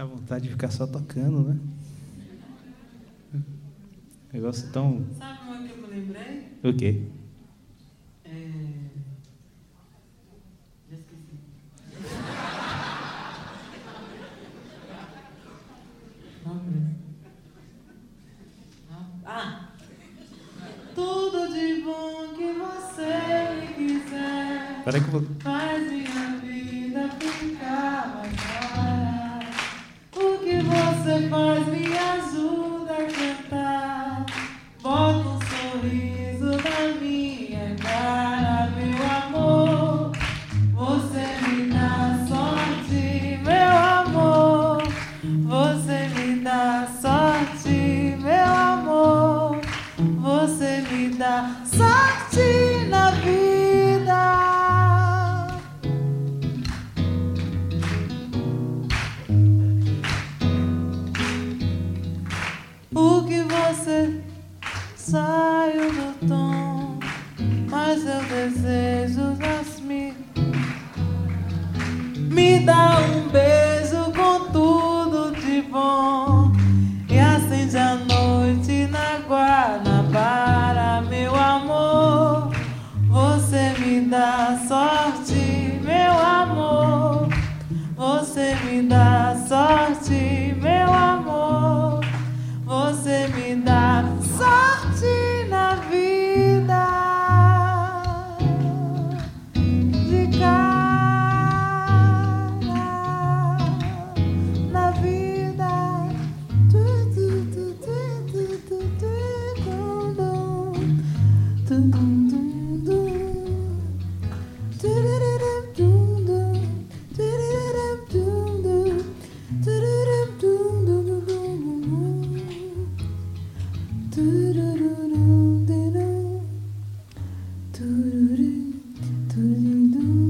Dá vontade de ficar só tocando, né? Negócio tão. Sabe uma que eu me lembrei? O quê? É... Já esqueci. Não. Ah! Tudo de bom que você quiser Peraí que eu vou. faz minha vida ficar mais sorte na vida. O que você saiu do tom, mas eu desejo Jasmine. Me Você me dá Cause you don't